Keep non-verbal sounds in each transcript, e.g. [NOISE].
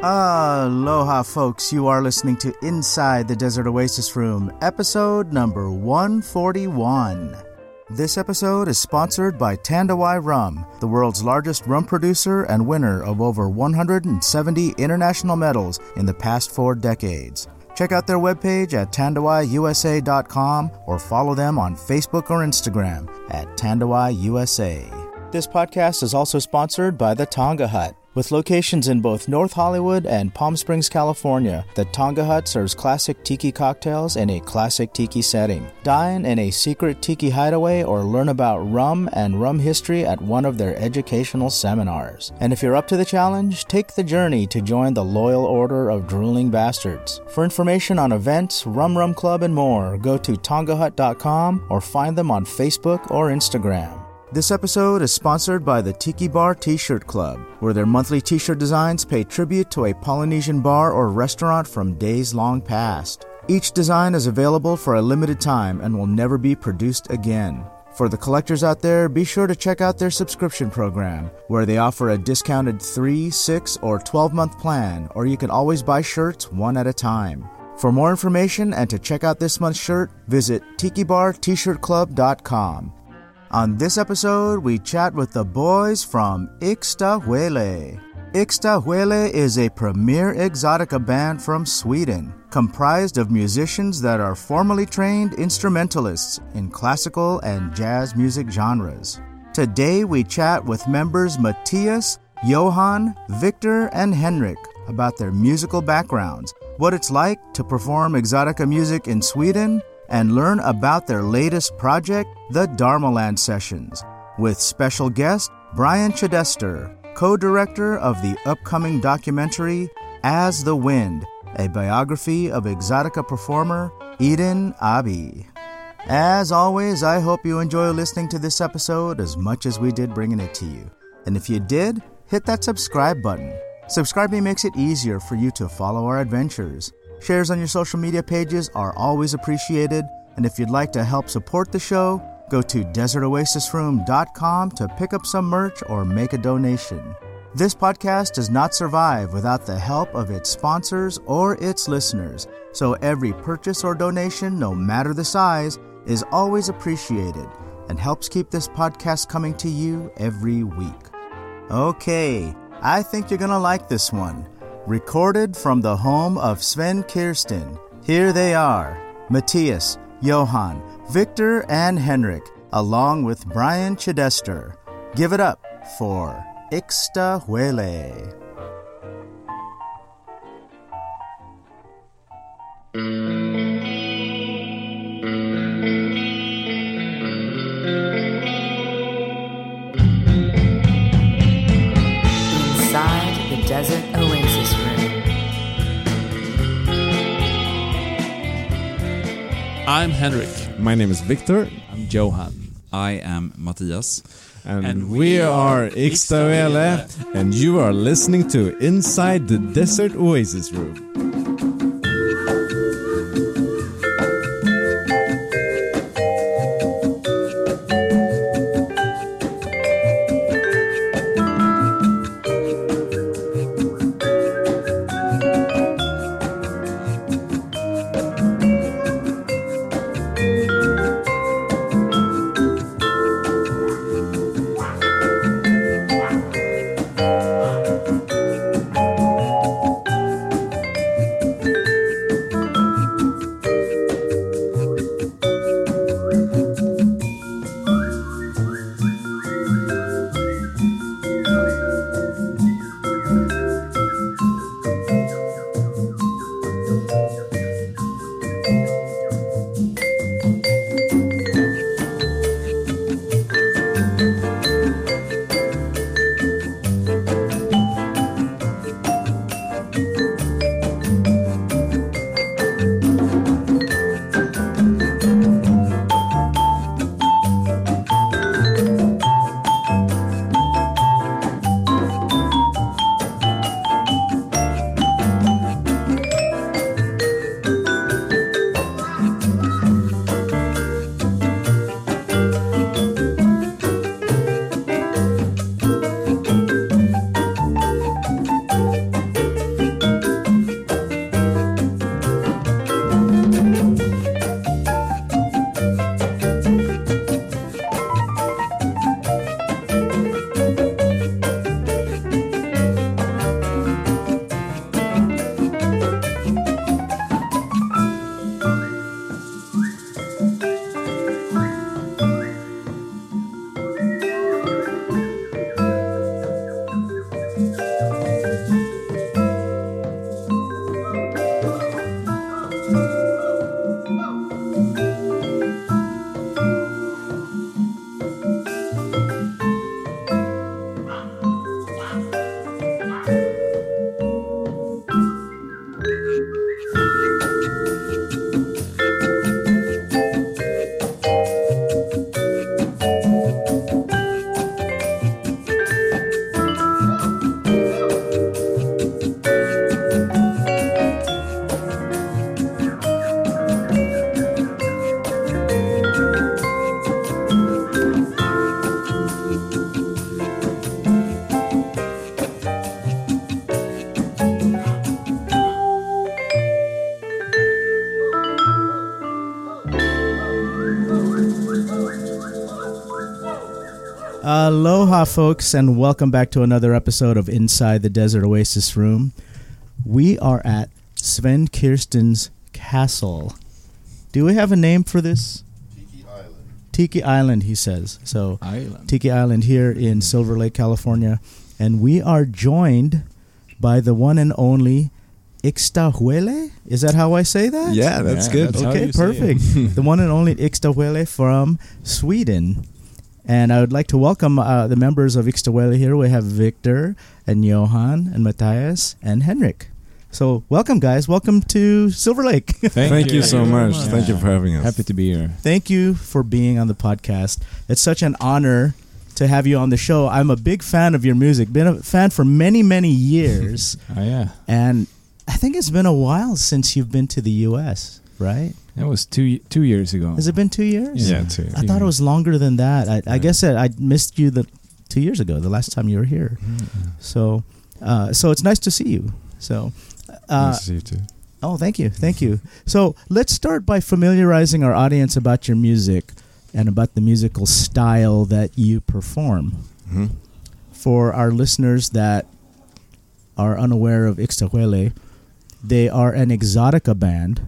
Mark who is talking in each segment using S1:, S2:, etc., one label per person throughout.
S1: Aloha, folks. You are listening to Inside the Desert Oasis Room, episode number 141. This episode is sponsored by Tanduay Rum, the world's largest rum producer and winner of over 170 international medals in the past four decades. Check out their webpage at tanduayusa.com or follow them on Facebook or Instagram at tandawaiusa. This podcast is also sponsored by the Tonga Hut. With locations in both North Hollywood and Palm Springs, California, the Tonga Hut serves classic tiki cocktails in a classic tiki setting. Dine in a secret tiki hideaway or learn about rum and rum history at one of their educational seminars. And if you're up to the challenge, take the journey to join the Loyal Order of Drooling Bastards. For information on events, Rum Rum Club, and more, go to tongahut.com or find them on Facebook or Instagram. This episode is sponsored by the Tiki Bar T shirt Club, where their monthly t shirt designs pay tribute to a Polynesian bar or restaurant from days long past. Each design is available for a limited time and will never be produced again. For the collectors out there, be sure to check out their subscription program, where they offer a discounted 3, 6, or 12 month plan, or you can always buy shirts one at a time. For more information and to check out this month's shirt, visit tikibartshirtclub.com. On this episode, we chat with the boys from Ixtahuele. Ixtahuele is a premier exotica band from Sweden, comprised of musicians that are formally trained instrumentalists in classical and jazz music genres. Today, we chat with members Mattias, Johan, Wictor, and Henrik about their musical backgrounds, what it's like to perform exotica music in Sweden, and learn about their latest project, the Dharmaland Sessions, with special guest Brian Chidester, co director of the upcoming documentary As the Wind, a biography of exotica performer Eden Ahbez. As always, I hope you enjoy listening to this episode as much as we did bringing it to you. And if you did, hit that subscribe button. Subscribing makes it easier for you to follow our adventures. Shares on your social media pages are always appreciated, and if you'd like to help support the show, go to desertoasisroom.com to pick up some merch or make a donation. This podcast does not survive without the help of its sponsors or its listeners, so every purchase or donation, no matter the size, is always appreciated and helps keep this podcast coming to you every week. Okay, I think you're gonna like this one. Recorded from the home of Sven Kirsten. Here they are Mattias, Johan, Wictor, and Henrik, along with Brian Chidester. Give it up for Ixtahuele.
S2: Inside the Desert
S3: I'm Henrik.
S4: My name is Wictor,
S3: I'm Johan.
S5: I am Mattias.
S4: and,
S3: And
S4: we,
S3: we
S4: are
S3: are
S4: Ixtahuele,
S3: Ixtahuele.
S4: and you are listening to Inside the Desert Oasis Room.
S1: Aloha, folks, and welcome back to another episode of Inside the Desert Oasis Room. We are at Sven Kirsten's castle. Do we have a name for this? Tiki Island. Tiki Island, he says. So,
S3: Island.
S1: Tiki Island here in Silver Lake, California. And we are joined by the one and only Ixtahuele. Is that how I say that?
S4: Yeah, that's
S3: Yeah,
S4: good.
S3: that's
S1: Okay,
S3: you say it.
S1: perfect. [LAUGHS] the one and only Ixtahuele from Sweden. And I would like to welcome uh, the members of Ixtahuele here. We have Wictor and Johan and Mattias and Henrik. So, welcome, guys. Welcome to Silver Lake.
S4: Thank, you so much.
S3: Yeah.
S4: Thank you for having us.
S3: Happy to be here.
S1: Thank you for being on the podcast. It's such an honor to have you on the show. I'm a big fan of your music. Been a fan for many, many years. [LAUGHS]
S3: Oh yeah,
S1: and I think it's been a while since you've been to the US, right?
S3: that was two two years ago.
S1: Has it been 2 years?
S4: Yeah, too.
S1: I thought it was longer than that. I, I guess that I missed you the 2 years ago, the last time you were here. So uh, so it's nice to see you. So uh,
S4: nice to see you too.
S1: Oh, thank you, thank you. So let's start by familiarizing our audience about your music and about the musical style that you perform.
S4: Mhm.
S1: For our listeners that are unaware of Ixtahuele, they are an exotica band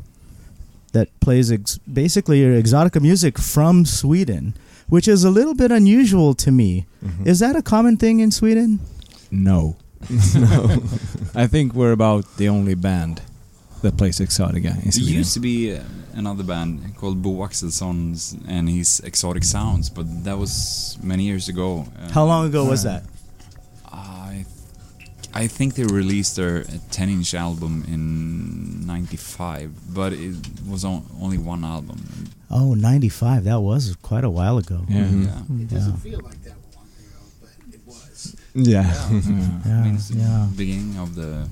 S1: that plays ex- basically exotica music from Sweden, which is a little bit unusual to me.
S4: Mhm.
S1: Is that a common thing in Sweden?
S3: no. [LAUGHS] No. [LAUGHS] I think we're about the only band that plays Exotica in
S5: There used to be uh, another band called Bo Axelsson's and his Exotic Sounds, but that was many years ago. Uh,
S1: How long ago was
S3: Uh,
S1: that?
S5: I, I think they released their 10-inch album in '95, but it was on, only one album.
S1: Oh, 95. That was quite a while ago.
S3: Yeah.
S4: Mhm.
S5: Yeah.
S6: It doesn't
S1: Yeah.
S6: feel like that long ago, but it was.
S4: Yeah.
S5: Yeah. [LAUGHS]
S3: Yeah.
S5: I mean,
S1: Yeah,
S5: it's the beginning of the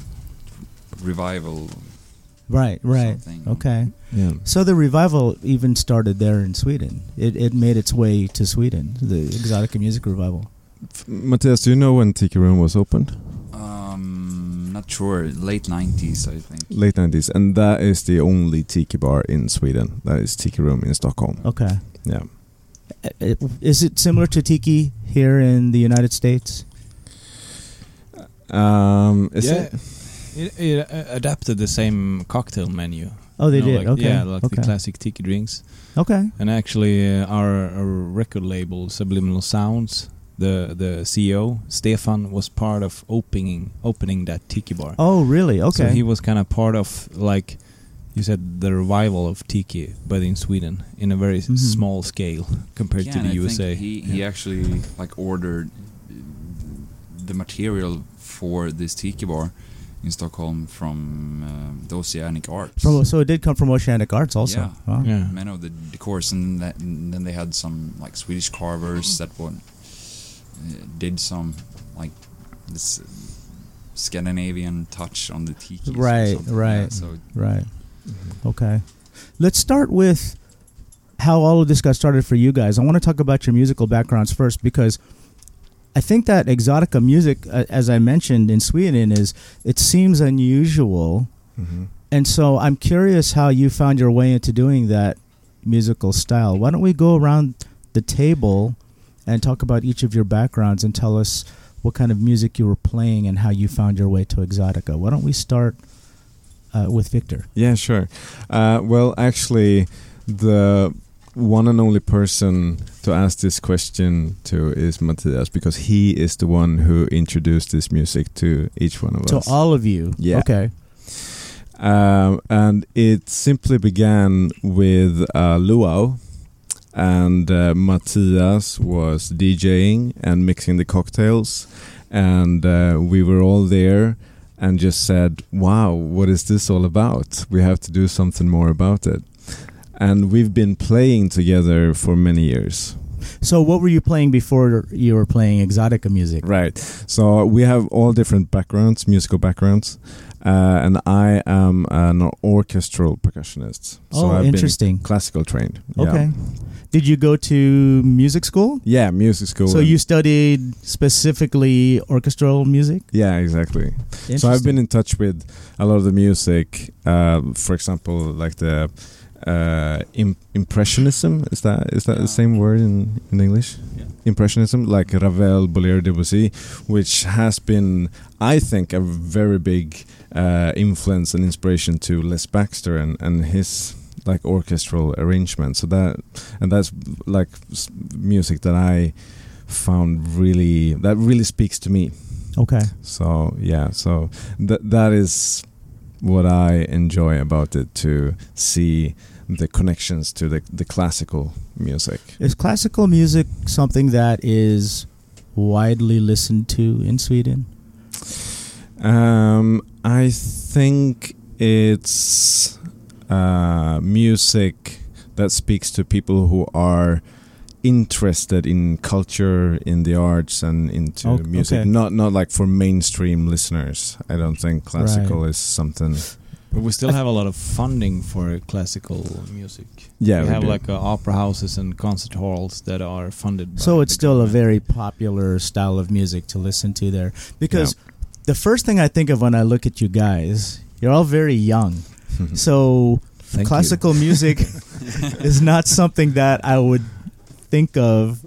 S5: revival.
S1: Right, right.
S5: Something.
S1: Okay.
S4: yeah.
S1: So the revival even started there in Sweden. It it made its way to Sweden, the Exotica music revival.
S4: Mattias, do you know when Tiki Room was opened?
S5: Not sure. Late '90s, I think.
S4: Late 90s. And that is the only Tiki bar in Sweden. That is Tiki Room in Stockholm.
S1: Okay.
S4: Yeah.
S1: Uh, uh, Is it similar to Tiki here in the United States?
S4: Um, is
S3: yeah.
S4: it?
S3: It, it uh, adapted the same cocktail menu.
S1: Oh, they
S3: You know,
S1: did.
S3: like-
S1: okay.
S3: Yeah, like
S1: okay.
S3: the classic tiki drinks.
S1: Okay.
S3: And actually, uh, our, our record label, Subliminal Sounds, the the CEO Stefan was part of opening opening that tiki bar.
S1: Oh, really? Okay.
S3: So he was kind of part of like you said the revival of tiki, but in Sweden in a very s-
S1: Mhm.
S3: small scale compared
S5: Yeah,
S3: to the
S5: I
S3: USA.
S5: Think he he
S3: Yeah.
S5: actually like ordered uh, the material for this tiki bar in Stockholm from um, the Oceanic Arts.
S1: From, so it did come from Oceanic Arts also.
S5: Yeah.
S1: Wow.
S3: Yeah.
S5: Many of the decors, and, that, and then they had some like Swedish carvers that one uh, did some like this Scandinavian touch on the tiki.
S1: Right, right.
S5: so
S1: Right. Okay. Let's start with how all of this got started for you guys. I want to talk about your musical backgrounds first because I think that exotica music, uh, as I mentioned in Sweden, is it seems unusual,
S4: Mhm.
S1: and so I'm curious how you found your way into doing that musical style. Why don't we go around the table and talk about each of your backgrounds and tell us what kind of music you were playing and how you found your way to exotica? Why don't we start uh, with Wictor?
S4: Yeah, sure. Uh, well, actually, the one and only person to ask this question to is Mattias because he is the one who introduced this music to each one of
S1: To
S4: us.
S1: To all of you.
S4: Yeah.
S1: Okay.
S4: Um, and it simply began with uh, luau, and uh, Mattias was DJing and mixing the cocktails, and uh, we were all there and just said, "Wow, what is this all about? We have to do something more about it." And we've been playing together for many years.
S1: So, what were you playing before you were playing exotica music?
S4: Right. So we have all different backgrounds, musical backgrounds, uh, and I am an orchestral percussionist. So
S1: oh,
S4: I've
S1: interesting.
S4: been classical trained. Yeah.
S1: Okay. Did you go to music school?
S4: Yeah, music school.
S1: So you studied specifically orchestral music?
S4: Yeah, exactly. So I've been in touch with a lot of the music. Uh, for example, like the uh, im- impressionism. Is that is that
S5: Yeah.
S4: the same word in in English?
S5: Yeah.
S4: impressionism, like Ravel, Bolero, Debussy, which has been, I think, a very big uh, influence and inspiration to Les Baxter and, and his like orchestral arrangement. So that and that's like music that I found really that really speaks to me.
S1: Okay.
S4: So yeah, so that that is what I enjoy about it to see the connections to the the classical music.
S1: Is classical music something that is widely listened to in Sweden?
S4: Um, I think it's uh, music that speaks to people who are interested in culture, in the arts, and into
S1: Ok-
S4: music. Not not like for mainstream listeners. I don't think classical
S1: Right.
S4: is something.
S3: But we still have a lot of funding for classical music.
S4: Yeah,
S3: we
S4: we
S3: have
S4: do.
S3: like uh, opera houses and concert halls that are funded. By
S1: So it's
S3: the
S1: still a very popular style of music to listen to there. Because the first thing I think of when I look at you guys, you're all very young. [LAUGHS] So
S3: Thank you.
S1: classical music [LAUGHS] is not something that I would think of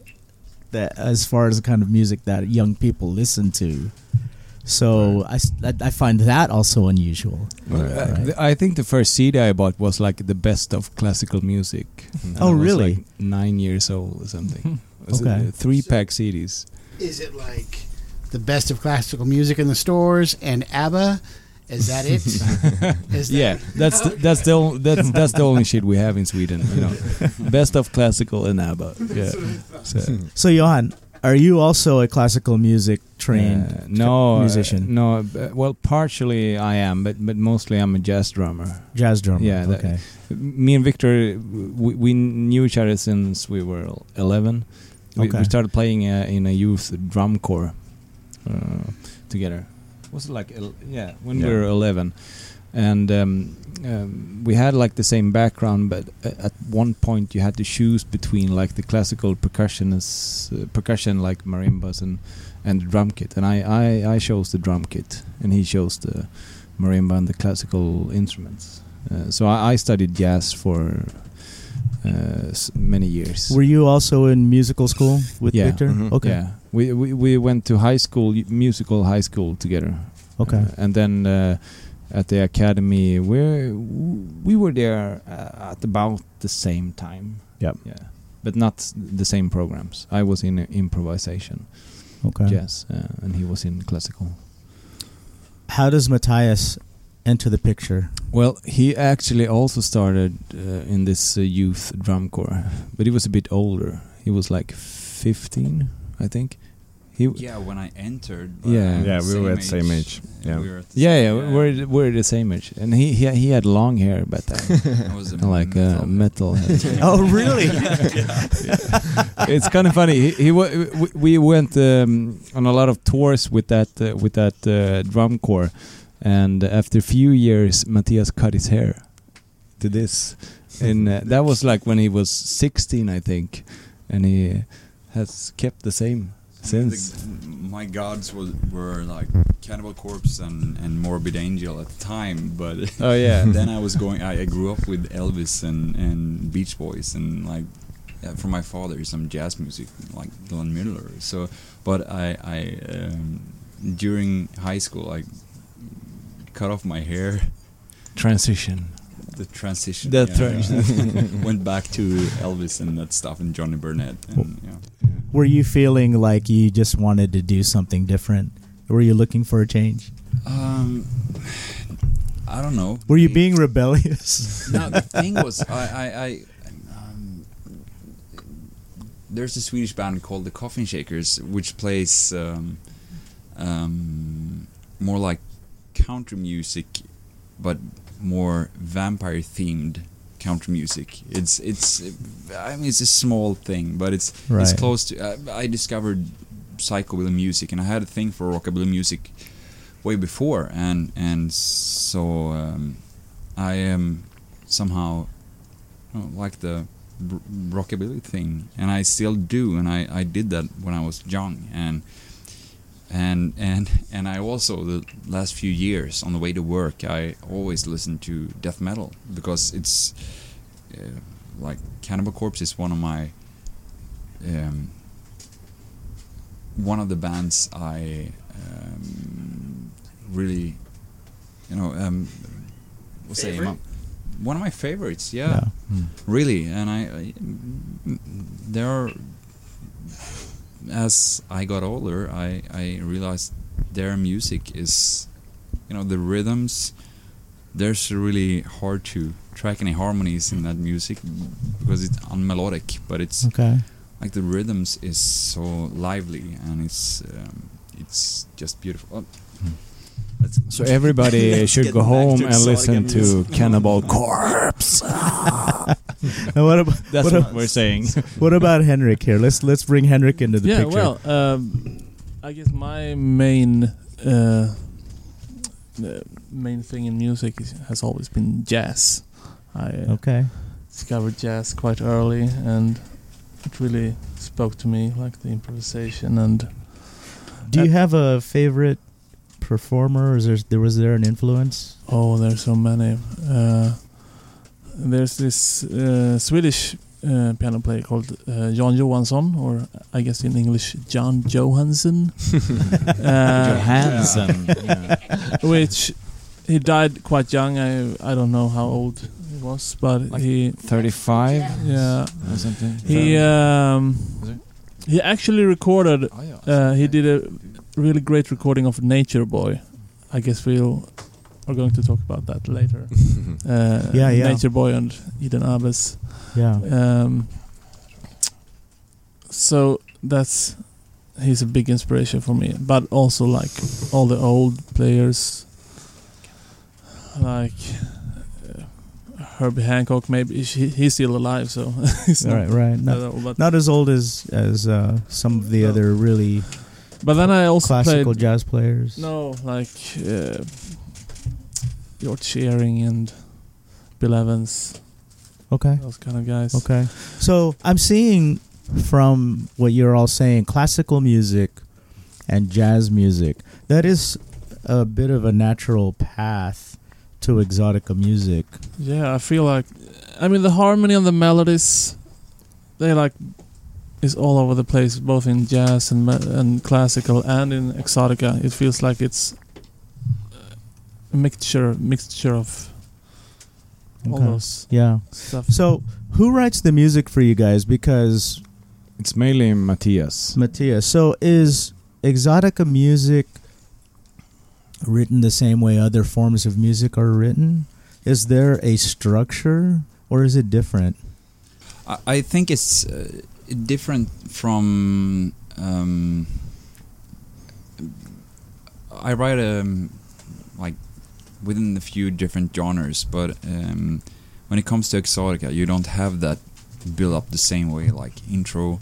S1: that as far as the kind of music that young people listen to. So I I find that also unusual.
S3: Well,
S4: Right.
S3: uh, I think the first CD I bought was like the best of classical music. And
S1: Oh,
S3: I was,
S1: really?
S3: like nine years old or something. Was,
S1: Okay.
S3: three pack CDs.
S6: Is it like the best of classical music in the stores and ABBA? Is that it? [LAUGHS] Is that
S3: Yeah, that's the, [LAUGHS] that's the only, that's that's the only shit we have in Sweden. You know, best of classical and ABBA. Yeah. So,
S1: So Johan, are you also a classical music trained
S3: uh, no uh,
S1: musician?
S3: no, uh, well, partially I am, but but mostly I'm a jazz drummer.
S1: jazz drummer?
S3: Yeah, that-
S1: okay.
S3: Me and Wictor, we, we knew each other since we were 11. We,
S1: Okay.
S3: we started playing uh, in a youth drum corps uh, together. Was it like yeah when we were 11, and um, um, we had like the same background, but at one point you had to choose between like the classical percussionists, uh, percussion like marimbas and and the drum kit, and I, I I chose the drum kit, and he chose the marimba and the classical instruments. Uh, so I, I studied jazz for uh, s- many years.
S1: Were you also in musical school with
S3: Yeah.
S1: Wictor?
S4: Mhm.
S1: Okay.
S3: Yeah, we, we we went to high school, musical high school together.
S1: Okay.
S3: Uh, and then uh, at the academy, we we were there uh, at about the same time.
S1: Yep.
S3: Yeah, but not the same programs. I was in uh, improvisation,
S1: Okay.
S3: jazz, uh, and he was in classical.
S1: How does Matthias enter the picture?
S3: Well, he actually also started uh, in this uh, youth drum corps, but he was a bit older. He was like 15, I think. He
S5: Yeah, when I entered.
S3: Yeah.
S4: Yeah, we were at the same age. Yeah.
S5: we were at the
S3: yeah,
S5: same-
S3: yeah, we're we're the same age, and he he, he had long hair, but uh,
S5: I was a
S3: like uh,
S5: metal-
S3: metal. head. [LAUGHS]
S1: oh, really? [LAUGHS] [LAUGHS]
S3: it's kind of funny. He, he wa- we, we went um, on a lot of tours with that uh, with that uh, drum corps, and after a few years, Mattias cut his hair to this, and uh, that was like when he was 16, I think, and he has kept the same since.
S5: The, my gods was, were like Cannibal Corpse and, and Morbid Angel at the time, but
S3: Oh yeah, [LAUGHS]
S5: then I was going. I, I grew up with Elvis and, and Beach Boys and like from my father some jazz music like Don Miller. So, but I I um, during high school I cut off my hair.
S3: transition.
S5: The transition.
S3: The
S5: yeah,
S3: transition. [LAUGHS]
S5: yeah. Went back to Elvis and that stuff and Johnny Burnette. And, yeah.
S1: Were you feeling like you just wanted to do something different? Were you looking for a change?
S5: Um, I don't know.
S1: Were you being rebellious? [LAUGHS]
S5: no, the thing was, [LAUGHS] I, I, I um, there's a Swedish band called the Coffin Shakers, which plays um, um, more like country music, but more vampire themed country music. It's it's I mean it's a small thing, but it's it's close to. Uh, I discovered psychobilly music, and I had a thing for rockabilly music way before, and and so um, I am somehow like the rockabilly thing, and I still do, and I, I did that when I was young, and and and and I also the last few years on the way to work, I always listen to death metal because it's uh, like Cannibal Corpse is one of my um, one of the bands I um, really, you know, um, we'll say
S6: Favorite?
S5: one of my favorites. Yeah,
S1: Yeah. Hmm.
S5: really. And I, I mm, there are as I got older, I I realized their music is, you know, the rhythms. There's really hard to track any harmonies in that music because it's unmelodic, but it's
S1: Okay.
S5: like the rhythms is so lively and it's um, it's just beautiful. Oh, let's
S3: So everybody [LAUGHS] should go home and listen to. Cannibal Corpse. [LAUGHS]
S1: Now what about [LAUGHS]
S3: That's
S1: what,
S3: what,
S1: ab-
S3: we're saying. [LAUGHS]
S1: what about Henrik here? Let's let's bring Henrik into the
S7: yeah,
S1: picture.
S7: well, um, I guess my main uh, main thing in music is, has always been jazz. I uh,
S1: okay.
S7: discovered jazz quite early, and it really spoke to me, like the improvisation and
S1: Do you have a favorite performer? Or is there, there was there an influence?
S7: oh, there's so many. Uh, there's this uh, Swedish uh, piano player called uh, Jan Johansson, or I guess in English John Johansson. [LAUGHS] uh,
S3: Johansson. Yeah.
S7: which he died quite young. I I don't know how old he was, but
S3: Like
S7: he
S3: 35
S7: yeah
S3: or something.
S7: he um he actually recorded.
S3: Oh.
S7: Uh, he did a really great recording of Nature Boy. I guess we'll are going to talk about that later. [LAUGHS] Uh,
S1: Yeah, yeah.
S7: Nature Boy and Eden Ahbez.
S1: Yeah.
S7: Um, so that's he's a big inspiration for me, but also like all the old players, like uh, Herbie Hancock. Maybe he, he's still alive, so [LAUGHS] he's
S1: Right.
S7: not
S1: Right.
S7: that
S1: Not,
S7: old, but,
S1: not as old as as uh, some of the
S7: No.
S1: other really
S7: but then I also
S1: classical
S7: played
S1: jazz players.
S7: no like uh, George Shearing and Bill Evans,
S1: Okay.
S7: those kind of guys.
S1: Okay. So I'm seeing from what you're all saying, classical music and jazz music. That is a bit of a natural path to exotica music.
S7: Yeah, I feel like I mean the harmony and the melodies they like is all over the place both in jazz and and classical and in exotica. It feels like it's mixture mixture of all
S1: Okay.
S7: those
S1: Yeah.
S7: stuff.
S1: So who writes the music for you guys? Because
S3: It's mainly Mattias.
S1: Mattias. So is exotica music written the same way other forms of music are written? Is there a structure or is it different?
S5: I, I think it's uh, different from. Um, I write a like within a few different genres, but um, when it comes to exotica, you don't have that build up the same way, like intro,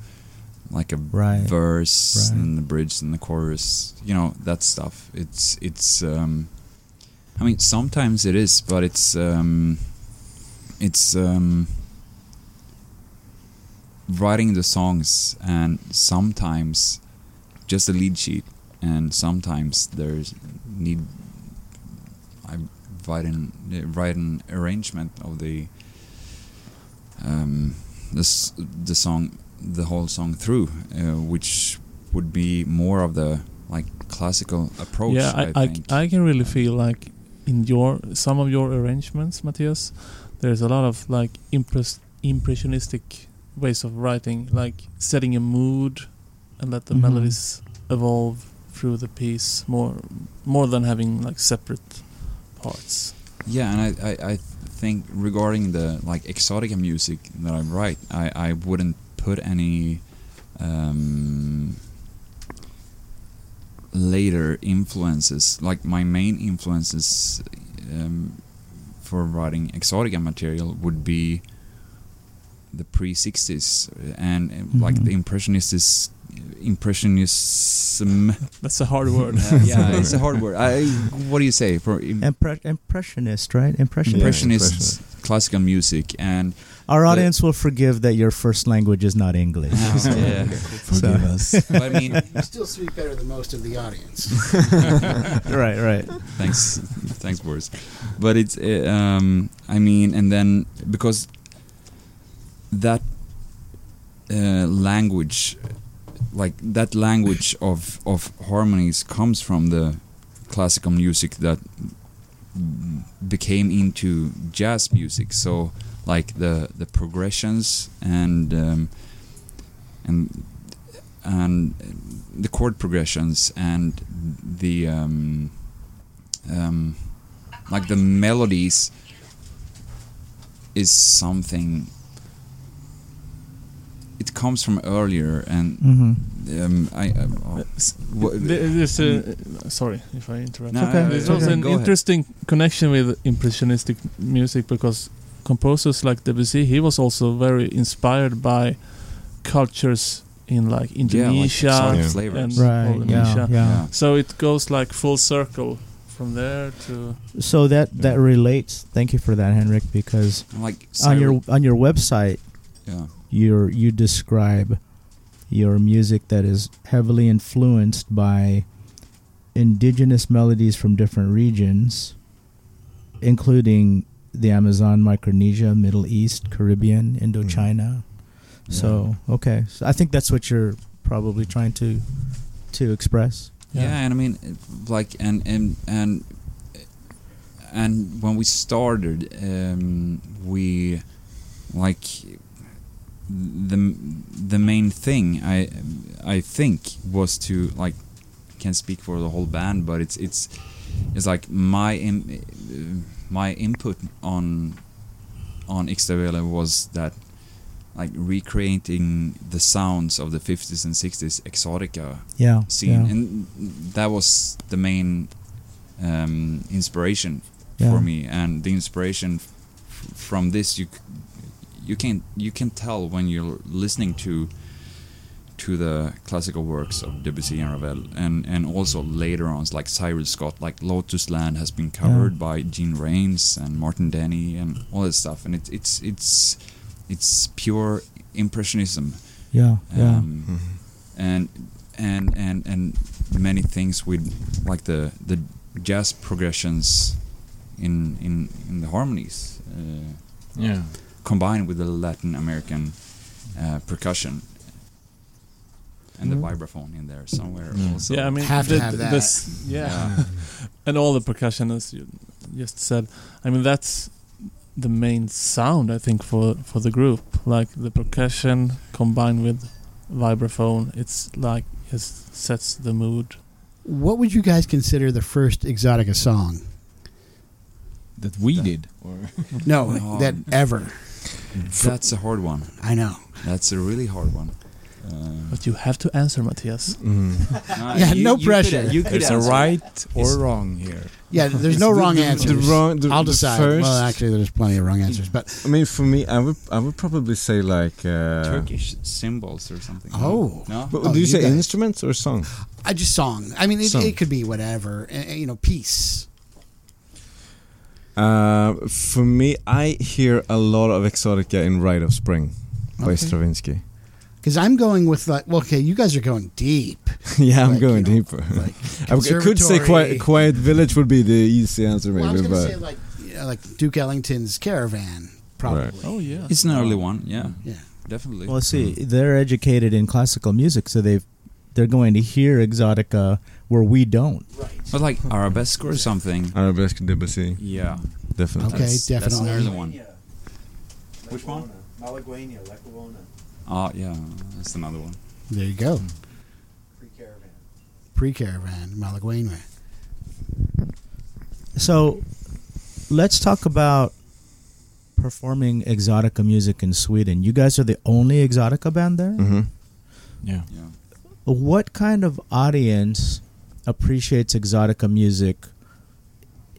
S5: like a
S1: Right.
S5: verse
S1: Right.
S5: and the bridge and the chorus. You know that stuff. It's it's. Um, I mean, sometimes it is, but it's um, it's um, writing the songs and sometimes just a lead sheet and sometimes there's need write an write arrangement of the um, this the song the whole song through uh, which would be more of the like classical approach
S7: yeah,
S5: I,
S7: I, I,
S5: think
S7: I can really feel like in your some of your arrangements, Mattias, there's a lot of like impress, impressionistic ways of writing, like setting a mood and let the
S1: Mhm.
S7: melodies evolve through the piece more more than having like separate parts.
S5: Yeah, and I, I, I think regarding the like exotica music that I write, I, I wouldn't put any um, later influences. Like my main influences um, for writing exotica material would be the pre '60s and uh, like the impressionists, impressionism. [LAUGHS]
S7: That's a hard word.
S5: Yeah, it's a [LAUGHS] hard word. I, what do you say for im-
S1: Impre- impressionist, right? Impressionist.
S5: impressionist classical music and
S1: Our
S5: But-
S1: audience will forgive that your first language is not English.
S5: yeah.
S1: Forgive
S3: us. [LAUGHS]
S5: but I mean
S6: You still speak better than most of the audience.
S1: right, right.
S5: thanks thanks Boris but it's uh, um I mean and then because that uh, language like that language of of harmonies comes from the classical music that became into jazz music. So like the the progressions and um, and and the chord progressions and the um, um, like the melodies is something it comes from earlier and
S1: Mm-hmm.
S5: um, I um, oh, wha-
S7: There- There's sorry if I interrupt.
S5: No,
S1: okay.
S5: uh,
S7: There's
S1: okay.
S7: also an
S5: go ahead.
S7: interesting connection with impressionistic music because composers like Debussy, he was also very inspired by cultures in like Indonesia
S4: Yeah.
S5: flavors.
S7: and
S1: Right.
S7: Polynesia.
S1: Yeah. Yeah.
S5: Yeah.
S7: So it goes like full circle from there to
S1: So that that relates. Thank you for that, Henrik, because
S5: And like
S1: on your on your website,
S5: yeah
S1: you you describe your music that is heavily influenced by indigenous melodies from different regions, including the Amazon, Micronesia, Middle East, Caribbean, Indochina. So okay, so I think that's what you're probably trying to to express.
S5: Yeah. and I mean, like, and and and and when we started, um, we like the the main thing I I think was to like can't speak for the whole band, but it's it's it's like my uh, my input on on Ixtahuele was that like recreating the sounds of the 50s and 60s exotica
S1: Yeah.
S5: scene,
S1: yeah.
S5: and that was the main um, inspiration
S1: Yeah.
S5: for me. And the inspiration from this, you you can you can tell when you're listening to to the classical works of Debussy and Ravel, and and also later on, it's like Cyril Scott, like Lotus Land has been covered by Gene Rains and Martin Denny and all that stuff, and it's it's it's it's pure impressionism
S1: yeah. Yeah.
S5: um,
S4: Mhm.
S5: and and and and many things with like the the jazz progressions in in in the harmonies uh,
S3: Yeah.
S5: Combined with the Latin American uh, percussion and
S1: Mm.
S5: the vibraphone in there somewhere
S3: Mm.
S5: also.
S7: yeah, I mean
S6: Have to
S7: the-
S6: have that.
S7: this- [LAUGHS] yeah.
S5: Yeah. [LAUGHS]
S7: and all the percussion as you just said. I mean that's the main sound I think for for the group. Like the percussion combined with vibraphone, it's like it sets the mood.
S6: What would you guys consider the first Exotica song?
S3: That we did. Or
S6: No, [LAUGHS]
S5: Oh.
S6: that ever.
S5: That's a hard one.
S6: I know.
S5: That's a really hard one. Uh,
S7: But you have to answer, Mattias. [LAUGHS]
S4: Mhm.
S6: Yeah, no pressure.
S5: Could, you could
S3: there's a
S5: answer.
S3: right or
S5: Is-
S3: wrong here.
S6: Yeah, there's no
S4: The-
S6: wrong
S4: the-
S6: answers.
S4: The wrong, the,
S6: I'll
S4: the
S6: decide.
S4: First,
S6: well, actually, there's plenty of wrong answers, but
S4: I mean, for me, I would I would probably say like. Uh,
S5: Turkish cymbals or something.
S6: Oh.
S5: no.
S4: But
S6: Oh,
S4: do you,
S6: you
S4: say
S6: guys-
S4: instruments or song?
S6: I just song. I mean, it,
S4: Song.
S6: it could be whatever. uh, You know, peace.
S4: Uh, for me, I hear a lot of Exotica in Rite of Spring by
S6: Okay.
S4: Stravinsky.
S6: Because I'm going with like, well, okay, you guys are going deep. [LAUGHS]
S4: yeah, I'm
S6: Like,
S4: going
S6: you know,
S4: deeper.
S6: Like [LAUGHS]
S4: I, I could say quiet, quiet Village would be the easy answer, maybe,
S6: Well, I was going
S4: but
S6: to say like, you know, like Duke Ellington's Caravan, probably.
S4: Right.
S7: Oh yeah.
S5: It's an early one. Yeah,
S6: Yeah.
S5: definitely.
S1: Well, see, they're educated in classical music, so they've they're going to hear exotica where we don't.
S5: But like arabesque or something.
S4: Arabesque Debussy,
S5: Yeah.
S4: definitely.
S6: Okay,
S5: That's, that's an
S6: definitely.
S5: early one. Which one?
S8: Malaguena, Lecuona,
S5: Oh, yeah. That's another one.
S6: There you go.
S8: pre-caravan.
S6: Pre-Caravan, Malaguena.
S1: So, let's talk about performing exotica music in Sweden. You guys are the only exotica band there.
S4: hmm
S3: Yeah.
S5: Yeah.
S1: What kind of audience appreciates exotica music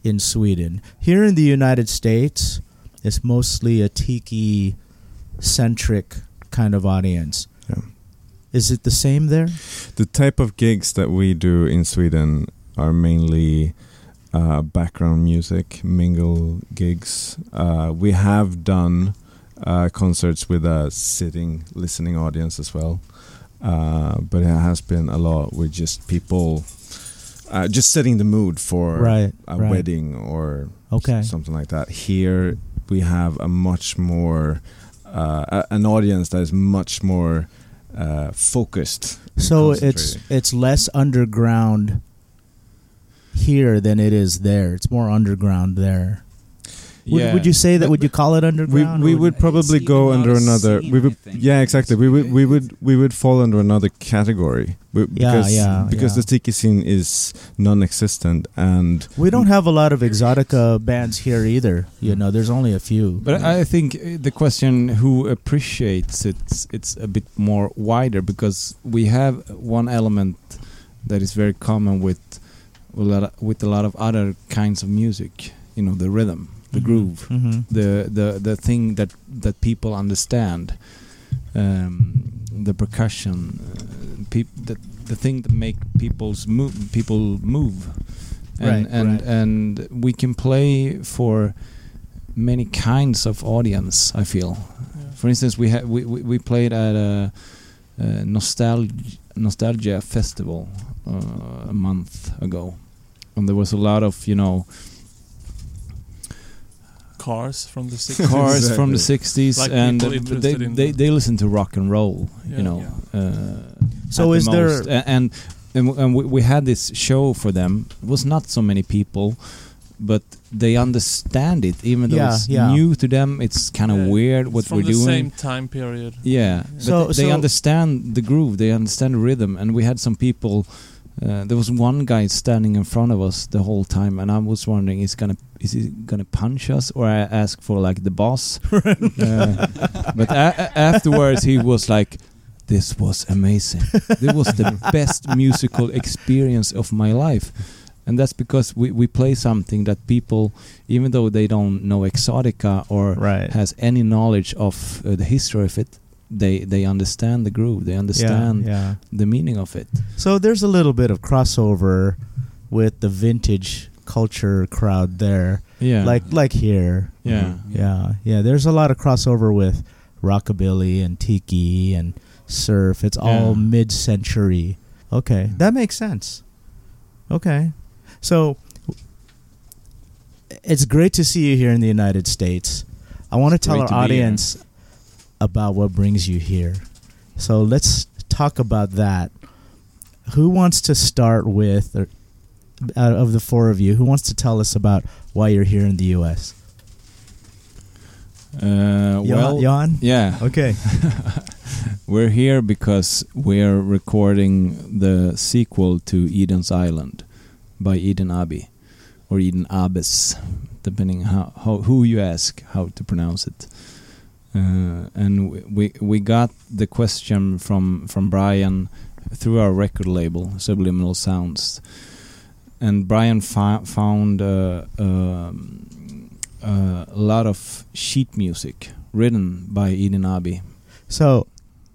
S1: in Sweden? Here in the United States, it's mostly a tiki centric kind of audience.
S4: Yeah.
S1: Is it the same there?
S4: The type of gigs that we do in Sweden are mainly uh, background music, mingle gigs. Uh, we have done uh, concerts with a sitting, listening audience as well. Uh, but it has been a lot with just people uh, just setting the mood for
S1: Right,
S4: a
S1: right.
S4: wedding or
S1: Okay.
S4: something like that. Here we have a much more uh, an audience that is much more uh, focused.
S1: So it's it's less underground here than it is there. It's more underground there. Would,
S3: yeah.
S1: would you say that? Would you call it
S4: we
S1: underground?
S4: we
S1: or
S4: would probably go under another.
S5: scene,
S4: We would
S5: think.
S4: yeah exactly. We would we would we would fall under another category. We, because,
S1: yeah,
S4: Because
S1: yeah.
S4: the tiki scene is non-existent and
S1: We don't have a lot of exotica bands here either. You know, there's only a few.
S3: But I think uh, the question who appreciates it it's a bit more wider because we have one element that is very common with a lot of, with a lot of other kinds of music. You know, the rhythm, the groove,
S1: Mhm.
S3: the the the thing that that people understand, um, the percussion, uh, peop- the the thing that make people's move people move, and
S1: Right,
S3: and
S1: right.
S3: and we can play for many kinds of audience. I feel, for instance, we had we, we we played at a, a nostalgia nostalgia festival uh, a month ago, and there was a lot of you know
S7: Cars from the [LAUGHS] 60s.
S3: cars from the 60s
S7: Like
S3: and
S7: people interested
S3: they, they they listen to rock and roll
S7: Yeah.
S3: you know uh,
S1: So
S3: at
S1: is
S3: the
S1: there-
S3: A- and and, w- and we, we had this show for them it was not so many people but they understand it even though
S1: Yeah,
S3: it's
S1: yeah.
S3: new to them it's kind of
S7: Yeah,
S3: weird
S7: it's
S3: what
S7: from
S3: we're
S7: the
S3: doing
S7: same time period.
S3: yeah, but
S1: So-
S3: th- they
S1: so-
S3: understand the groove, they understand the rhythm, and we had some people. Uh, there was one guy standing in front of us the whole time, and I was wondering, is gonna is he gonna punch us or I ask for like the boss? [LAUGHS] uh, but afterwards, he was like, "This was amazing. This was the best musical experience of my life." And that's because we, we play something that people, even though they don't know Exotica or
S1: Right.
S3: has any knowledge of uh, the history of it, they they understand the groove, they understand
S1: Yeah, yeah.
S3: the meaning of it.
S1: So there's a little bit of crossover with the vintage culture crowd there,
S3: Yeah,
S1: like like here.
S3: yeah, mm-hmm.
S1: Yeah, yeah. There's a lot of crossover with rockabilly and tiki and surf. It's all
S3: Yeah.
S1: mid-century. Okay, mm-hmm. that makes sense. Okay, so it's great to see you here in the United States. I want to tell our
S5: to be here.
S1: audience about what brings you here. So let's talk about that. Who wants to start with, or, out of the four of you, who wants to tell us about why you're here in the U.S.?
S3: Uh, well,
S1: Jan?
S3: yeah,
S1: Okay. [LAUGHS]
S3: we're here because we're recording the sequel to Eden's Island by Eden Abbey or Eden Abbes, depending how, how who you ask how to pronounce it. Uh, and we- we we got the question from from Brian through our record label Subliminal Sounds, and Brian fo- found uh, um, uh, a lot of sheet music written by Eden Ahbez.
S1: So,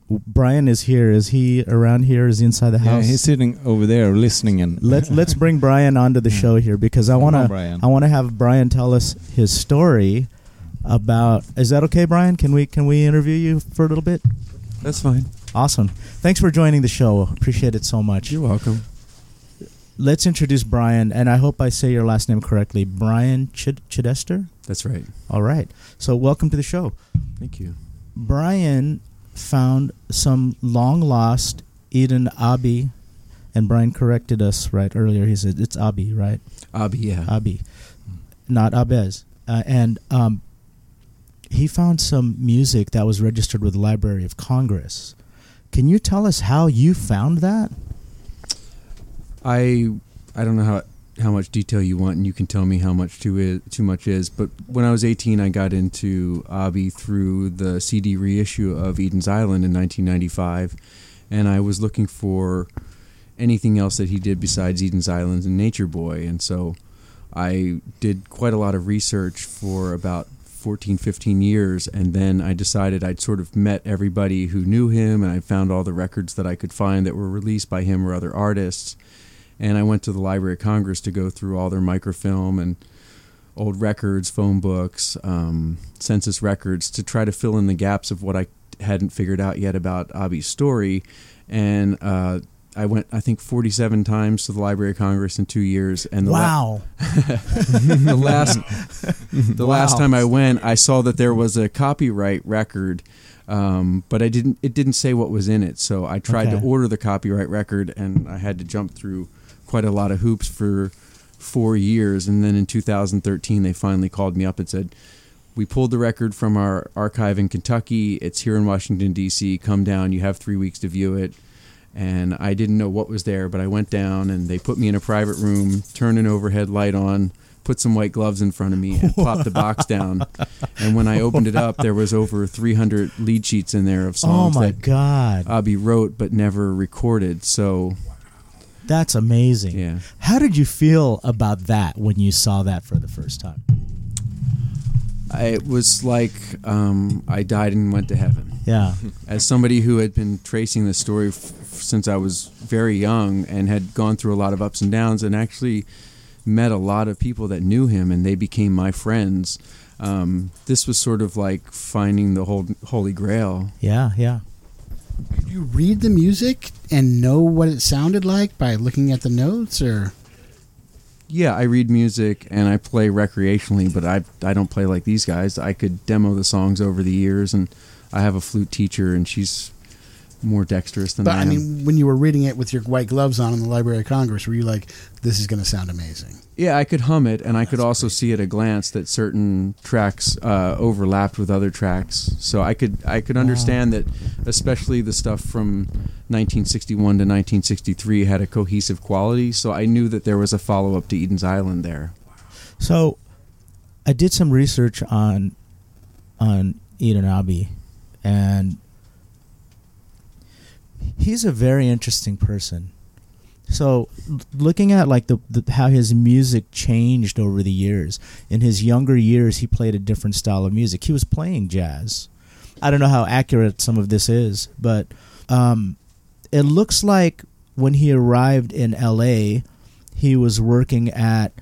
S1: Brian is here. Is he around here? Is he inside the house?
S3: Yeah, he's sitting over there listening and
S1: Let Let's bring Brian onto the [LAUGHS] show here because I want to
S3: Brian.
S1: I want to have Brian tell us his story about. Is that okay, Brian? Can we can we interview you for a little bit?
S9: That's fine.
S1: Awesome. Thanks for joining the show. Appreciate it so much.
S9: You're welcome.
S1: Let's introduce Brian, and I hope I say your last name correctly. Brian Chid- Chidester.
S9: That's right.
S1: All right. So, welcome to the show.
S9: Thank you.
S1: Brian found some long lost Eden Ahbez, and Brian corrected us right earlier. He said it's Abi, right?
S9: Abi, yeah.
S1: Abi, not Abez. Uh, and um, he found some music that was registered with the Library of Congress. Can you tell us how you found that?
S9: I I don't know how how much detail you want, and you can tell me how much too is too much is. But when I was 18, I got into Abi through the CD reissue of Eden's Island in 1995, and I was looking for anything else that he did besides Eden's Island and Nature Boy, and so I did quite a lot of research for about 14, 15 years, and then I decided I'd sort of met everybody who knew him, and I found all the records that I could find that were released by him or other artists. And I went to the Library of Congress to go through all their microfilm and old records, phone books, um, census records to try to fill in the gaps of what I hadn't figured out yet about Abi's story. And uh, I went, I think, 47 times to the Library of Congress in two years. And the la-
S1: Wow. [LAUGHS]
S9: the last the last time I went, I saw that there was a copyright record Um, but I didn't. It didn't say what was in it, so I tried
S1: Okay.
S9: to order the copyright record, and I had to jump through quite a lot of hoops for four years. And then in 2013, they finally called me up and said, "We pulled the record from our archive in Kentucky. It's here in Washington D.C. Come down. You have three weeks to view it." And I didn't know what was there, but I went down, and they put me in a private room, turned an overhead light on. Put some white gloves in front of me and [LAUGHS] plopped the box down. And when I opened it up, there was over 300 lead sheets in there of
S1: Oh
S9: songs
S1: my
S9: that
S1: God,
S9: Abby wrote but never recorded. So
S1: that's amazing.
S9: yeah,
S1: How did you feel about that when you saw that for the first time?
S9: I, it was like um, I died and went to heaven.
S1: Yeah,
S9: As somebody who had been tracing the story f- since I was very young and had gone through a lot of ups and downs, and actually met a lot of people that knew him, and they became my friends. Um, this was sort of like finding the whole holy grail.
S1: yeah, yeah.
S6: Did you read the music and know what it sounded like by looking at the notes, or
S9: Yeah, I read music and I play recreationally, but I I don't play like these guys. I could demo the songs over the years, and I have a flute teacher, and she's more dexterous than
S6: but
S9: I
S6: I mean, when you were reading it with your white gloves on in the Library of Congress, were you like, "This is going to sound amazing"?
S9: yeah, I could hum it, and I could also see at a glance that certain tracks uh, overlapped with other tracks. So I could I could understand that, especially the stuff from 1961 to 1963 had a cohesive quality. So I knew that there was a follow up to Eden's Island there.
S1: So, I did some research on on Eden Abbey, and he's a very interesting person. So, looking at like the, the how his music changed over the years. In his younger years, he played a different style of music. He was playing jazz. I don't know how accurate some of this is, but um, it looks like when he arrived in L.A., he was working at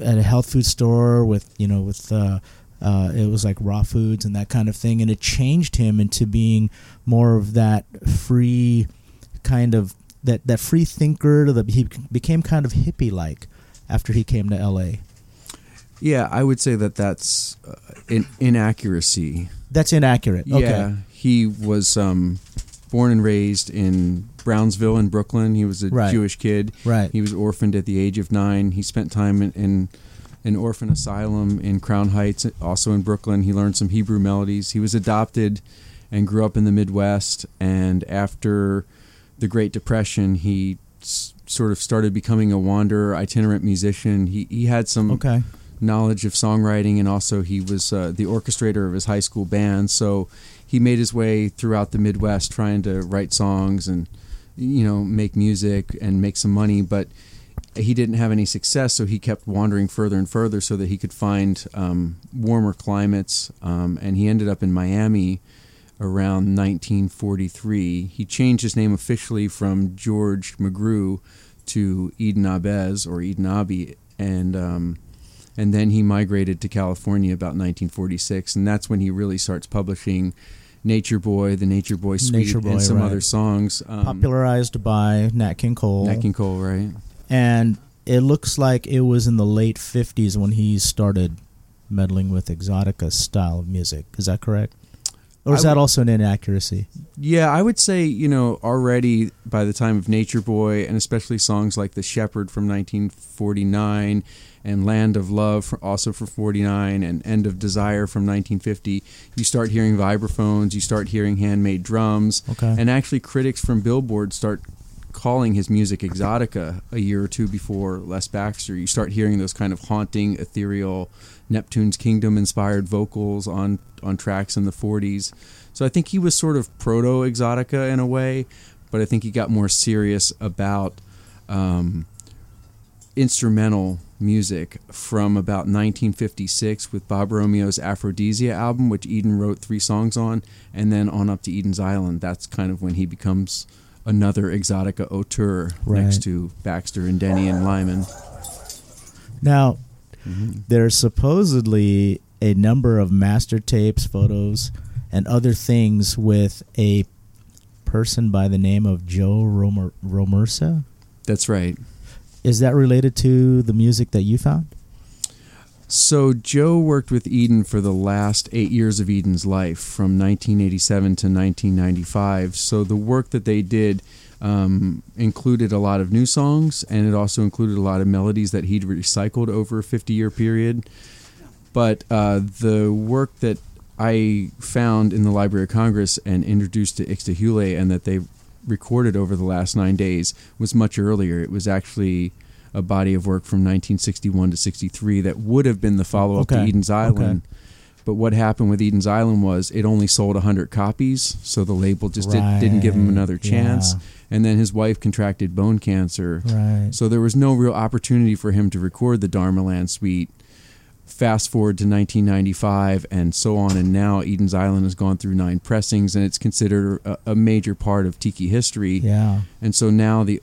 S1: at a health food store with you know with uh, uh, it was like raw foods and that kind of thing, and it changed him into being more of that free kind of that that free thinker. That he became kind of hippie like after he came to L.A.
S9: Yeah, I would say that that's uh, in inaccuracy.
S1: That's inaccurate. Okay.
S9: Yeah, he was um, born and raised in Brownsville in Brooklyn. He was a
S1: Right.
S9: Jewish kid.
S1: Right.
S9: He was orphaned at the age of nine. He spent time in, in an orphan asylum in Crown Heights, also in Brooklyn. He learned some Hebrew melodies. He was adopted and grew up in the Midwest. And after the Great Depression, he s- sort of started becoming a wanderer, itinerant musician. He he had some
S1: Okay.
S9: knowledge of songwriting, and also he was uh, the orchestrator of his high school band. So he made his way throughout the Midwest, trying to write songs and you know make music and make some money. But he didn't have any success, so he kept wandering further and further so that he could find um, warmer climates. Um, and he ended up in Miami around 1943. He changed his name officially from George McGrew to Eden Ahbez or Eden Abi, and um, and then he migrated to California about 1946, and that's when he really starts publishing Nature Boy, the Nature Boy Suite,
S1: Nature Boy,
S9: and some
S1: right.
S9: other songs. Um,
S1: Popularized by Nat King Cole.
S9: Nat King Cole, right?
S1: and it looks like it was in the late 50s when he started meddling with exotica style of music is that correct or is
S9: I
S1: that
S9: would-
S1: also an inaccuracy
S9: Yeah, I would say, you know, already by the time of Nature Boy, and especially songs like The Shepherd from 1949 and Land of Love, for, also for 49, and End of Desire from 1950, you start hearing vibraphones, you start hearing handmade drums,
S1: Okay.
S9: and actually critics from Billboard start calling his music exotica a year or two before Les Baxter. You start hearing those kind of haunting, ethereal, Neptune's Kingdom inspired vocals on on tracks in the 40s. So I think he was sort of proto exotica in a way, but I think he got more serious about um, instrumental music from about 1956 with Bob Romeo's Aphrodisia album, which Eden wrote three songs on, and then on up to Eden's Island. That's kind of when he becomes another exotica auteur
S1: Right.
S9: next to Baxter and Denny and Lyman.
S1: now
S9: Mm-hmm.
S1: there's supposedly a number of master tapes photos and other things with a person by the name of joe Romer- romersa
S9: That's right.
S1: is that related to the music that you found
S9: So Joe worked with Eden for the last eight years of Eden's life, from 1987 to 1995. So the work that they did um, included a lot of new songs, and it also included a lot of melodies that he'd recycled over a 50-year period. But uh, the work that I found in the Library of Congress and introduced to Ixtahuele and that they recorded over the last nine days was much earlier. It was actually a body of work from 1961 to 63 that would have been the follow up
S1: Okay.
S9: to Eden's Island. But what happened with Eden's Island was it only sold 100 copies, so the label just did, didn't give him another chance.
S1: yeah.
S9: And then his wife contracted bone cancer.
S1: Right.
S9: So there was no real opportunity for him to record the Dharmaland Suite. Fast forward to 1995 and so on, and now Eden's Island has gone through nine pressings, and it's considered a, a major part of tiki history.
S1: Yeah.
S9: And so now the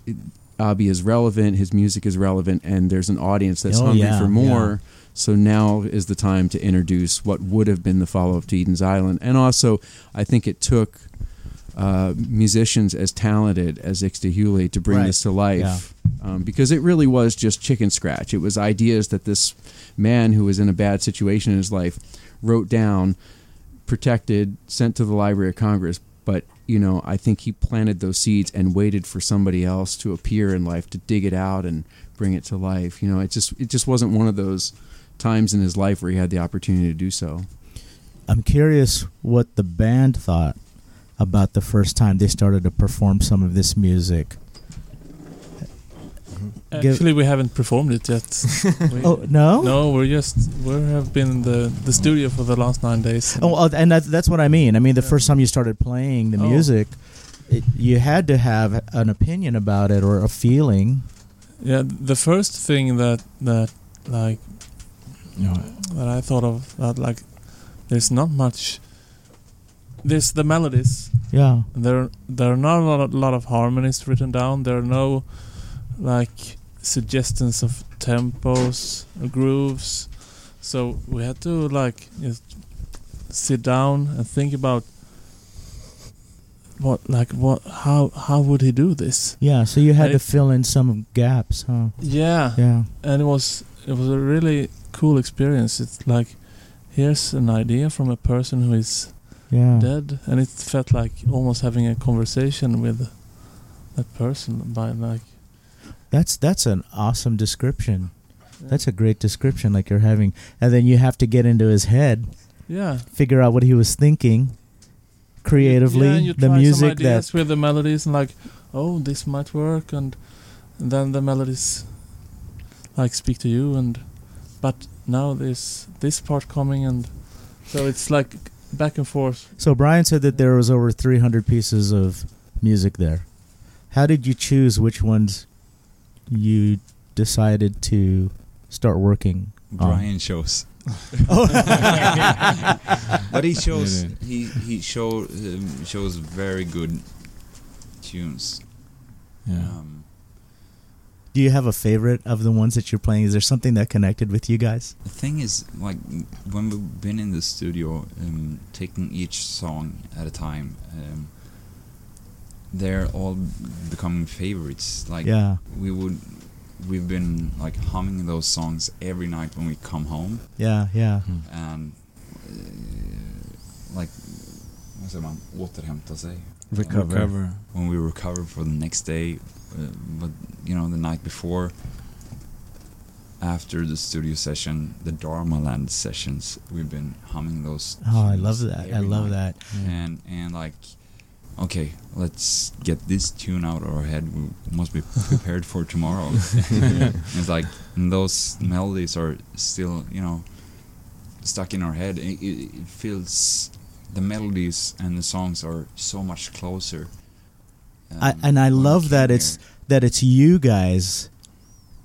S9: Abi is relevant, his music is relevant, and there's an audience that's
S1: Oh,
S9: hungry
S1: yeah,
S9: for more. So now is the time to introduce what would have been the follow up to Eden's Island. And also, I think it took uh, musicians as talented as Ixtahuele to bring
S1: Right.
S9: this to life. Um, because it really was just chicken scratch. It was ideas that this man who was in a bad situation in his life wrote down, protected, sent to the Library of Congress. But you know, I think he planted those seeds and waited for somebody else to appear in life to dig it out and bring it to life. You know, it just it just wasn't one of those times in his life where he had the opportunity to do so.
S1: I'm curious what the band thought about the first time they started to perform some of this music.
S7: Actually, we haven't performed it yet. [LAUGHS] We-
S1: Oh no!
S7: No, we're just we have been in the the studio for the last nine days.
S1: Oh, uh, and that's that's what I mean. I mean, the first time you started playing the
S7: Oh.
S1: music, it, you had to have an opinion about it or a feeling.
S7: Yeah, the first thing that that like that I thought of that like there's not much. There's the melodies.
S1: Yeah.
S7: There there are not a lot of, lot of harmonies written down. There are no like suggestions of tempos grooves. So we had to like just sit down and think about what like what how how would he do this?
S1: Yeah. So you had
S7: And
S1: to
S7: it-
S1: fill in some gaps, huh?
S7: Yeah.
S1: Yeah.
S7: and it was it was a really cool experience. It's like here's an idea from a person who is
S1: Yeah.
S7: dead, and it felt like almost having a conversation with that person by like
S1: That's that's an awesome description. That's a great description. Like you're having, and then you have to get into his head,
S7: yeah
S1: figure out what he was thinking creatively,
S7: Yeah, you
S1: the
S7: try
S1: music
S7: some ideas
S1: that
S7: with the melodies and like oh this might work, and, and then the melodies like speak to you, and but now there's this part coming, and so it's like back and forth.
S1: So Brian said that there was over 300 pieces of music there. How did you choose which ones you decided to start working on?
S5: Brian shows. [LAUGHS]
S1: Oh. [LAUGHS]
S5: but he shows
S3: Really?
S5: he he show um, shows very good tunes.
S3: Yeah.
S5: Um,
S1: Do you have a favorite of the ones that you're playing? Is there something that connected with you guys?
S5: the thing is, like when we've been in the studio, um, taking each song at a time, um, they're all becoming favorites. Like
S1: Yeah.
S5: we would, we've been like humming those songs every night when we come home,
S1: Yeah, yeah.
S5: and uh, like vad säger man, återhämta sig.
S3: Recover.
S5: when we recover for the next day, uh, but you know the night before, after the studio session, the Dharmaland sessions, we've been humming those.
S1: Oh, I love that. I love
S5: night.
S1: that.
S5: And and like, okay, let's get this tune out of our head. We must be [LAUGHS] prepared for tomorrow. [LAUGHS] it's like those melodies are still you know stuck in our head. It, it, it feels the melodies and the songs are so much closer.
S1: I,
S5: um,
S1: and I love
S5: came
S1: that it's that it's you guys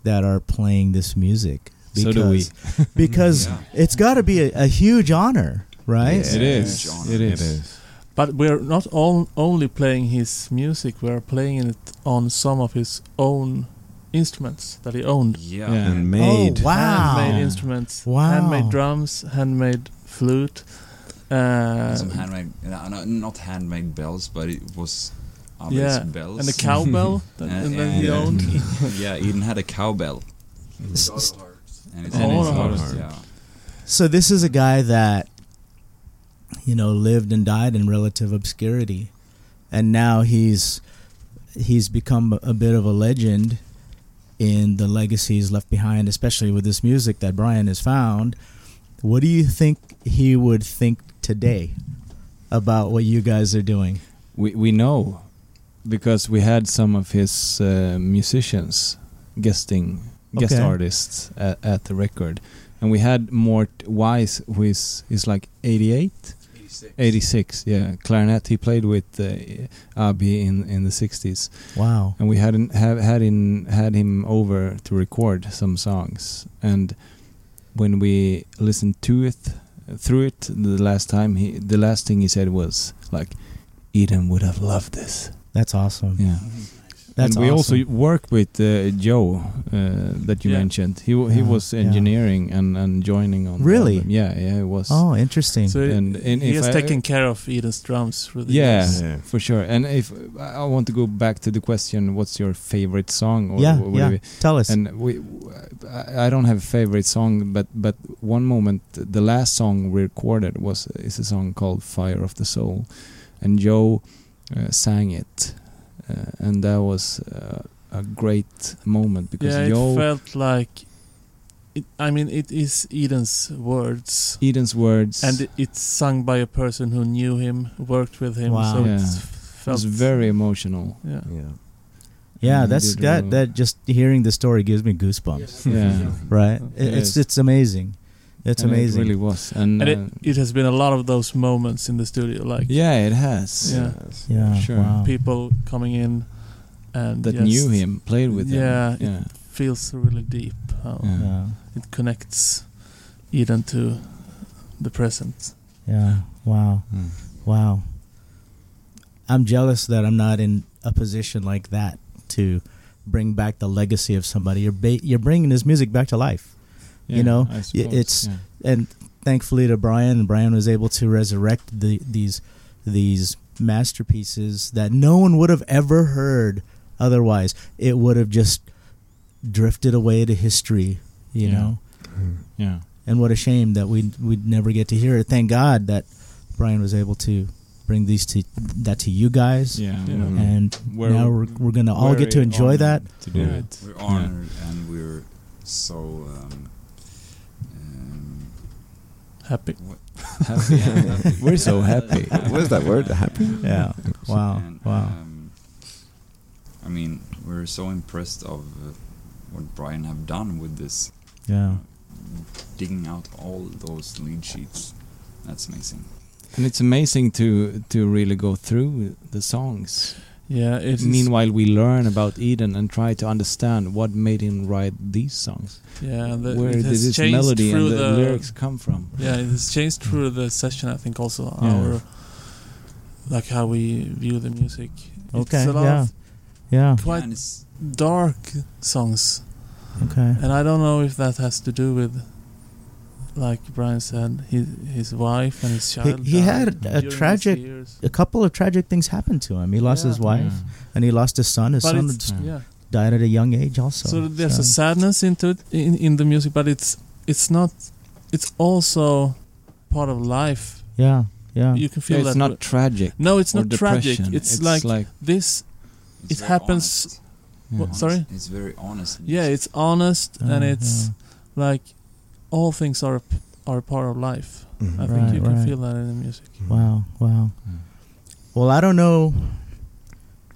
S1: that are playing this music.
S3: So do we.
S1: Because- because [LAUGHS]
S5: Yeah.
S1: it's got to be a, a huge honor, right?
S5: It's
S3: It
S5: a
S3: is.
S5: huge honor.
S3: It
S4: It
S3: is.
S4: Is.
S7: But we're not all, only playing his music, we're playing it on some of his own instruments that he owned.
S5: Yeah.
S3: Yeah.
S4: And made.
S1: Oh, wow.
S7: Handmade instruments.
S1: Wow.
S7: Handmade drums, handmade flute. Uh,
S5: Some handmade, uh, no, not handmade bells, but it was Abel's
S7: yeah,
S5: bells.
S7: and the cowbell [LAUGHS] that
S5: And-
S7: and then he
S5: and-
S7: owned. [LAUGHS]
S5: yeah, Eden had a cowbell. And it's
S7: Oh,
S5: in his
S7: Auto
S5: heart,
S7: Hearts.
S5: yeah.
S1: So this is a guy that you know lived and died in relative obscurity, and now he's he's become a bit of a legend in the legacies left behind, especially with this music that Brian has found. What do you think he would think today about what you guys are doing?
S3: We we know because we had some of his uh, musicians guesting guest
S1: Okay.
S3: artists at, at the record, and we had Mort Weiss, who is is like 88, 86, yeah, clarinet. He played with uh, Abi in in the 60s,
S1: Wow.
S3: and we hadn't have had in had him over to record some songs. And when we listened to it through it the last time, he the last thing he said was like, "Eden would have loved this."
S1: That's awesome.
S3: Yeah.
S1: That's
S3: and we
S1: awesome.
S3: also worked with uh, Joe uh, that you
S7: Yeah.
S3: mentioned. He w- he
S1: Yeah,
S3: was
S1: yeah.
S3: engineering and, and joining on.
S1: Really?
S3: album. Yeah, yeah, it was.
S1: Oh, interesting.
S7: So
S3: And- and
S7: he
S3: if
S7: has
S3: I-
S7: taken care of Eden's drums through the
S3: Yeah,
S7: years.
S4: Yeah.
S3: for sure. And if I want to go back to the question, what's your favorite song? Or
S1: yeah,
S3: wh-
S1: yeah.
S3: whatever.
S1: Tell us.
S3: And we, I I don't have a favorite song, but but one moment, the last song we recorded was is a song called "Fire of the Soul," and Joe uh, sang it, and that was uh, a great moment because
S7: Yeah, it felt like. It, I mean, it is Eden's words,
S3: Eden's words
S7: and it, it's sung by a person who knew him, worked with him.
S1: Wow.
S7: So
S3: Yeah.
S7: it
S3: was
S7: felt
S3: very emotional.
S7: Yeah.
S4: Yeah.
S1: yeah,
S3: he
S1: that's that. That just hearing the story gives me goosebumps.
S3: Yeah, [LAUGHS]
S1: Right? It,
S3: It
S1: it's it's amazing. It's
S3: And
S1: amazing.
S3: It really was, and,
S7: And
S3: uh,
S7: it, it has been a lot of those moments in the studio, like
S3: yeah, it has.
S7: Yeah.
S4: Yes.
S1: yeah.
S3: Sure.
S1: Wow.
S7: people coming in and
S3: That
S7: just
S3: knew him, played with
S7: Yeah,
S3: him. Yeah,
S7: feels really deep how
S3: Yeah.
S1: Yeah.
S7: it connects Eden to the present.
S1: Yeah. Wow.
S3: Mm.
S1: Wow. I'm jealous that I'm not in a position like that to bring back the legacy of somebody. You're ba- you're bringing his music back to life.
S3: Yeah,
S1: You know,
S3: I
S1: y-
S3: suppose,
S1: it's-
S3: yeah.
S1: and thankfully to Brian, Brian was able to resurrect the, these these masterpieces that no one would have ever heard otherwise. It would have just drifted away to history, you
S3: Yeah.
S1: know.
S3: yeah.
S1: And what a shame that we we'd never get to hear it. Thank God that Brian was able to bring these to that to you guys.
S3: Yeah,
S7: Yeah.
S3: we're-
S1: And
S3: we're
S1: now we're, we're gonna all get to enjoy that.
S3: To do
S4: Yeah.
S3: it.
S5: We're
S3: Yeah.
S5: honored and we're so um,
S7: Happy.
S3: Happy, yeah, happy. [LAUGHS] We're so happy.
S4: What is that word? Happy?
S1: Yeah. Wow.
S5: and,
S1: Wow.
S5: Um, I mean, we're so impressed of uh, what Brian have done with this,
S1: Yeah.
S5: digging out all those lead sheets. That's amazing.
S3: And it's amazing to to really go through the songs.
S7: Yeah, it is.
S3: Meanwhile, we learn about Eden and try to understand what made him write these songs.
S7: yeah, the,
S3: Where did this melody and the,
S7: the,
S3: lyrics come from?
S7: Yeah, it has changed mm. through the session. I think also
S3: Yeah.
S7: our like how we view the music.
S1: Okay,
S7: it's a lot
S1: yeah.
S7: of
S1: Yeah.
S5: Yeah,
S7: quite
S5: and
S7: dark songs,
S1: Okay.
S7: and I don't know if that has to do with, like Brian said, his his wife and his child.
S1: he
S7: died
S1: had a tragic- A couple of tragic things happened to him. He lost
S7: Yeah.
S1: his wife, and he lost his son. His
S7: But
S1: son just
S7: yeah.
S1: died at a young age, also.
S7: So, there's
S1: So-
S7: a sadness into it in, in the music, but it's it's not. It's also part of life.
S1: yeah, yeah,
S7: You can feel
S3: Yeah, it's
S7: that.
S3: not tragic.
S7: no, it's
S3: or
S7: not tragic.
S3: depression.
S7: It's, like, this. It happens-
S3: Yeah.
S7: What, sorry.
S5: It's very honest.
S7: Yeah, it's honest
S1: Uh,
S7: and it's
S1: yeah.
S7: like all things are are part of life. I
S4: Mhm.
S7: think
S1: Right,
S7: you can
S1: right.
S7: feel that in the music.
S1: Wow, wow.
S3: Mm.
S1: Well, I don't know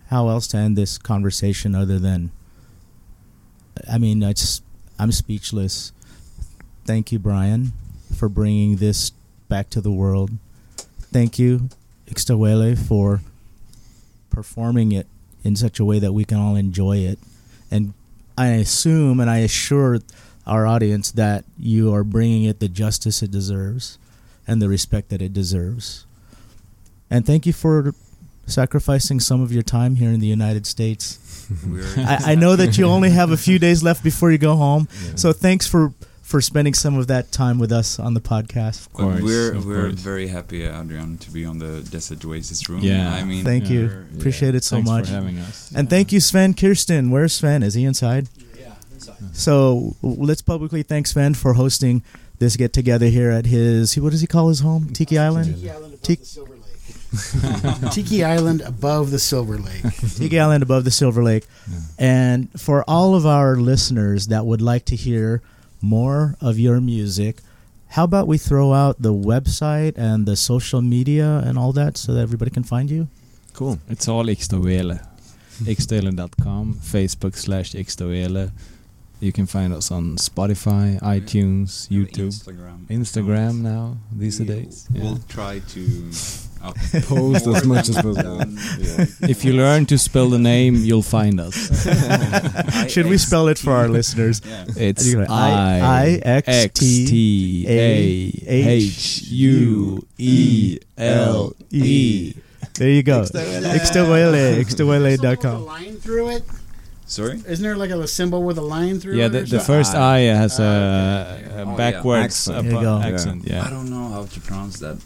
S1: how else to end this conversation other than I mean, it's I'm speechless. Thank you, Brian, for bringing this back to the world. Thank you, Ixtahuele, for performing it in such a way that we can all enjoy it. And I assume and I assure our audience that you are bringing it the justice it deserves and the respect that it deserves. And thank you for sacrificing some of your time here in the United States. [LAUGHS] I, I know that you only have a few [LAUGHS] days left before you go home,
S4: Yeah.
S1: so thanks for for spending some of that time with us on the podcast.
S5: Of
S3: course,
S5: we're
S3: of
S5: we're
S3: course.
S5: very happy, Adrian, to be on the Desert Oasis room.
S3: Yeah.
S5: I mean,
S1: Thank you,
S5: we're-
S1: appreciate it so
S3: Thanks
S1: much.
S3: for having us.
S1: And thank you, Sven Kirsten. Where's Sven? Is he inside?
S8: Yeah, inside.
S1: So let's publicly thank Sven for hosting this get together here at his. What does he call his home? Tiki Island.
S6: Tiki Island above
S1: Tik-
S6: the Silver Lake. [LAUGHS] Tiki Island above the Silver Lake.
S1: Tiki Island above the Silver Lake. And for all of our listeners that would like to hear more of your music, how about we throw out the website and the social media and all that so that everybody can find you?
S4: Cool.
S3: It's all Xtawele. Xtawele.com, Facebook slash Xtawele. You can find us on Spotify, iTunes, YouTube,
S5: Instagram.
S3: Instagram now these
S5: We-
S3: days.
S5: We'll try to uh,
S4: Post as much as possible.
S5: Yeah.
S3: If you learn to spell the name, you'll find us.
S1: Should we spell it for our listeners?
S5: Yeah.
S3: It's
S1: You go,
S3: I
S1: I- X
S3: X T A H U E L E.
S1: There you go. Xtawele.
S6: Symbol with a
S1: Xtawele.com.
S6: line through it.
S5: Sorry.
S6: Isn't there like a symbol with a line through
S3: Yeah,
S6: it?
S3: the, the first ah, I has
S6: Ah,
S3: a,
S6: okay.
S3: a
S5: Oh, yeah.
S3: backwards
S4: Accent.
S1: There you
S3: upper
S1: go.
S3: accent.
S5: I don't know how to pronounce that.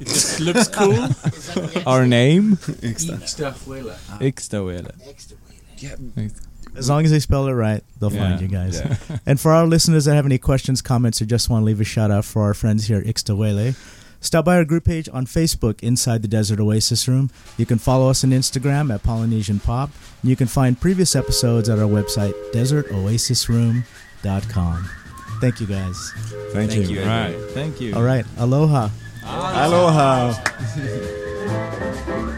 S7: It just looks [LAUGHS] cool.
S6: Is that the [LAUGHS]
S3: Our name
S9: Xtahuela. Ah.
S3: Xtawele.
S5: Yeah.
S1: As long as they spell it right, they'll find you guys.
S5: Yeah. [LAUGHS]
S1: And for our listeners that have any questions, comments, or just want to leave a shout out for our friends here at Ixtahuele, stop by our group page on Facebook, Inside the Desert Oasis Room. You can follow us on Instagram at Polynesian Pop. And you can find previous episodes at our website, desertoasisroom.com. Thank you guys.
S4: Thank,
S5: Thank
S4: you.
S5: you.
S3: All right. Thank you.
S1: All right. Aloha.
S4: Aloha. [LAUGHS]